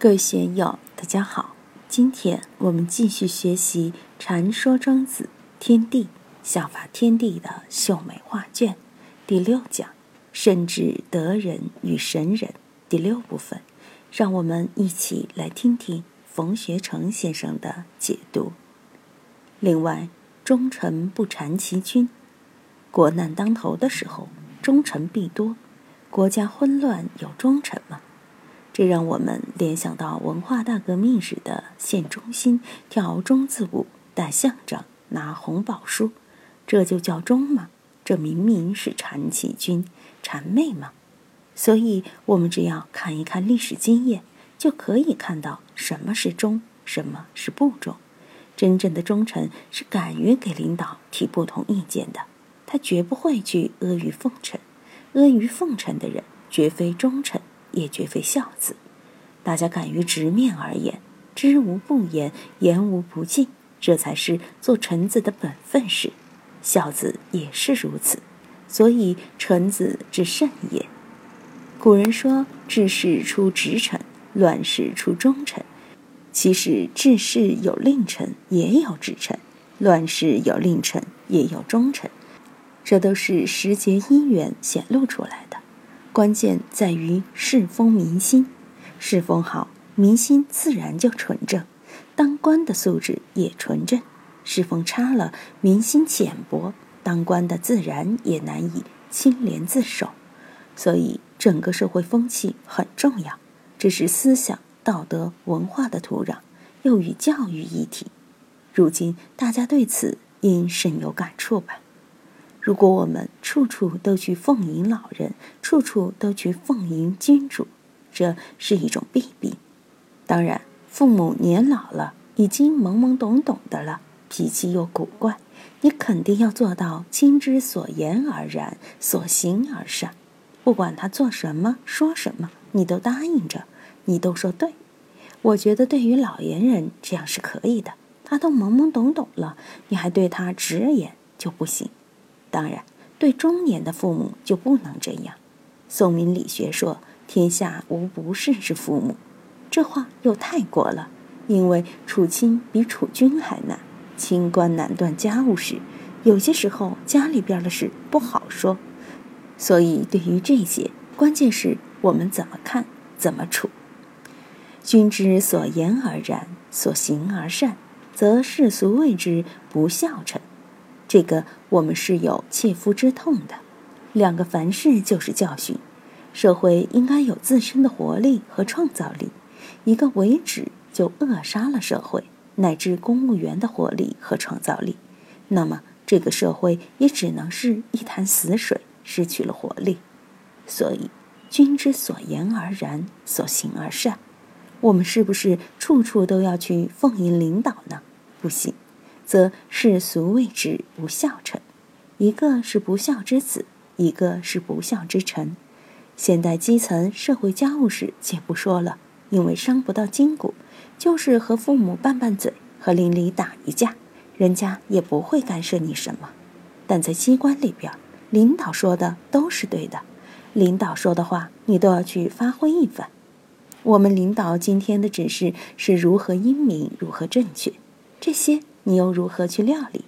各位学友，大家好！今天我们继续学习《禅说庄子天地效法天地的秀美画卷》第六讲“甚至德人与神人”第六部分，让我们一起来听听冯学成先生的解读。另外，忠臣不缠其君，国难当头的时候，忠臣必多；国家混乱，有忠臣吗？这让我们联想到文化大革命时的县中心、跳忠字舞、戴象章、拿红宝书，这就叫忠吗？这明明是谗其君、谄媚吗？所以，我们只要看一看历史经验，就可以看到什么是忠，什么是不忠。真正的忠臣是敢于给领导提不同意见的，他绝不会去阿谀奉承。阿谀奉承的人，绝非忠臣。也绝非孝子，大家敢于直面而言，知无不言，言无不尽，这才是做臣子的本分事。孝子也是如此，所以臣子之甚也。古人说：“治世出直臣，乱世出忠臣。”其实治世有令臣，也有直臣；乱世有令臣，也有忠臣。这都是时节因缘显露出来的。关键在于世风民心，世风好，民心自然就纯正，当官的素质也纯正；世风差了，民心浅薄，当官的自然也难以清廉自守。所以，整个社会风气很重要，这是思想、道德、文化的土壤，又与教育一体。如今，大家对此应深有感触吧。如果我们处处都去奉迎老人，处处都去奉迎君主，这是一种弊病。当然，父母年老了，已经懵懵懂懂的了，脾气又古怪，你肯定要做到亲之所言而然，所行而善。不管他做什么、说什么，你都答应着，你都说对。我觉得对于老年人这样是可以的，他都懵懵懂懂了，你还对他直言就不行。当然，对中年的父母就不能这样。宋明理学说：“天下无不是之父母。”这话又太过了，因为处亲比处君还难。清官难断家务事，有些时候家里边的事不好说。所以，对于这些，关键是我们怎么看，怎么处。君之所言而然，所行而善，则世俗谓之不孝臣。这个我们是有切肤之痛的。两个凡事就是教训，社会应该有自身的活力和创造力。一个为止就扼杀了社会乃至公务员的活力和创造力，那么这个社会也只能是一潭死水，失去了活力。所以，君之所言而然，所行而善。我们是不是处处都要去奉迎领导呢？不行。则世俗谓之不孝臣，一个是不孝之子，一个是不孝之臣。现代基层社会家务事且不说了，因为伤不到筋骨，就是和父母拌拌嘴，和邻里打一架，人家也不会干涉你什么。但在机关里边，领导说的都是对的，领导说的话你都要去发挥一番。我们领导今天的指示是如何英明，如何正确，这些。你又如何去料理？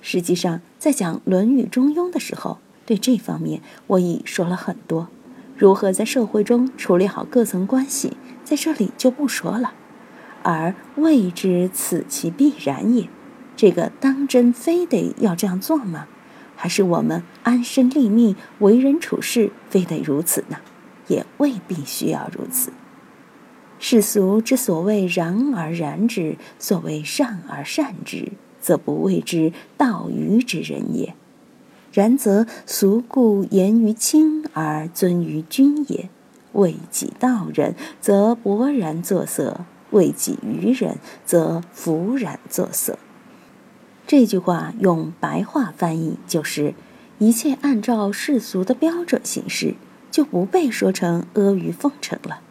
实际上，在讲《论语》《中庸》的时候，对这方面我已说了很多。如何在社会中处理好各层关系，在这里就不说了。而未知此其必然也，这个当真非得要这样做吗？还是我们安身立命、为人处事非得如此呢？也未必需要如此。世俗之所谓然而然之，所谓善而善之，则不谓之道愚之人也。然则俗故言于亲而尊于君也。为己道人，则勃然作色；为己愚人，则弗然作色。这句话用白话翻译就是：一切按照世俗的标准行事，就不被说成阿谀奉承了。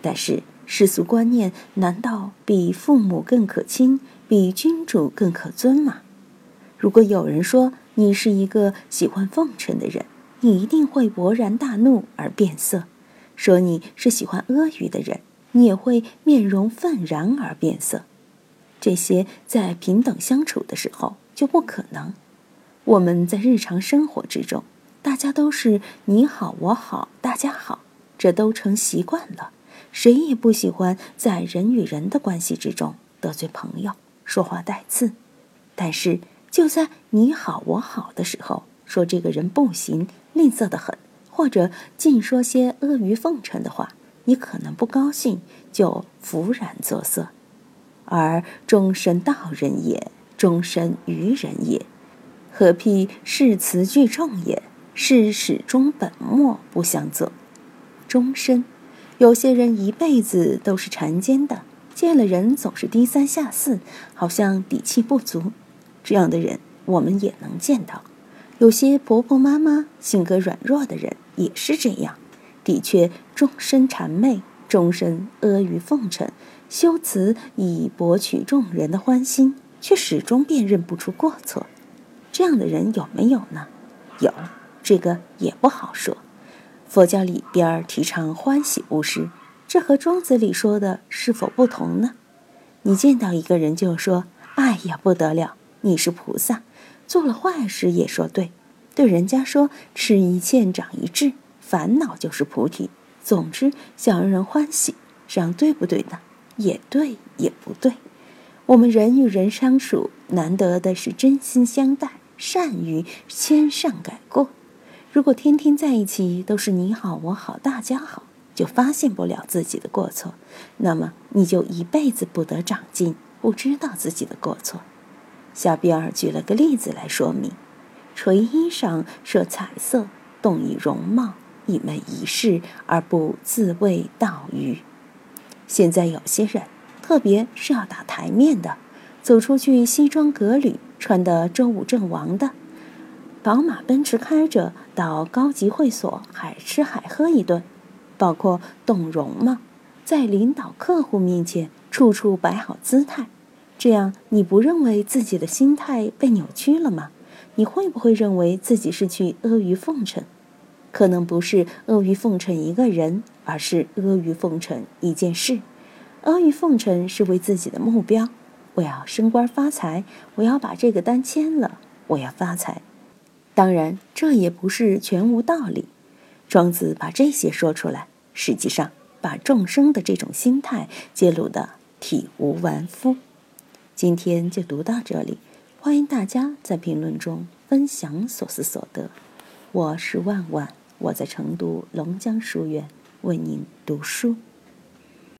但是。世俗观念难道比父母更可亲，比君主更可尊吗？如果有人说你是一个喜欢奉承的人，你一定会勃然大怒而变色；说你是喜欢阿谀的人，你也会面容愤然而变色。这些在平等相处的时候就不可能。我们在日常生活之中，大家都是你好我好大家好，这都成习惯了。谁也不喜欢在人与人的关系之中得罪朋友，说话带刺。但是就在你好我好的时候，说这个人不行，吝啬的很，或者尽说些阿谀奉承的话，你可能不高兴，就拂然作色。而终身道人也，终身愚人也，何必誓词句重也？是始终本末不相责。终身，有些人一辈子都是禅间的，见了人总是低三下四，好像底气不足。这样的人我们也能见到。有些婆婆妈妈性格软弱的人也是这样，的确终身谄媚，终身阿谀奉承。修辞以博取众人的欢心，却始终辨认不出过错，这样的人有没有呢？有，这个也不好说。佛教里边提倡欢喜布施，这和庄子里说的是否不同呢？你见到一个人就说：“哎呀，不得了，你是菩萨。”做了坏事也说对，对人家说：“吃一堑长一智，烦恼就是菩提。”总之想让人欢喜，这样对不对呢？也对，也不对。我们人与人相处，难得的是真心相待，善于谦善改过。如果天天在一起都是你好我好大家好，就发现不了自己的过错，那么你就一辈子不得长进，不知道自己的过错。小辫儿举了个例子来说明：垂衣裳设彩色，动以容貌，以媚仪式，而不自谓道于。现在有些人，特别是要打台面的，走出去西装革履，穿的周武正王的，宝马奔驰开着，到高级会所海吃海喝一顿，包括动容吗，在领导客户面前处处摆好姿态，这样你不认为自己的心态被扭曲了吗？你会不会认为自己是去阿谀奉承？可能不是阿谀奉承一个人，而是阿谀奉承一件事。阿谀奉承是为自己的目标，我要升官发财，我要把这个单签了，我要发财。当然，这也不是全无道理。庄子把这些说出来，实际上把众生的这种心态揭露的体无完肤。今天就读到这里，欢迎大家在评论中分享所思所得。我是万万。我在成都龙江书院为您读书。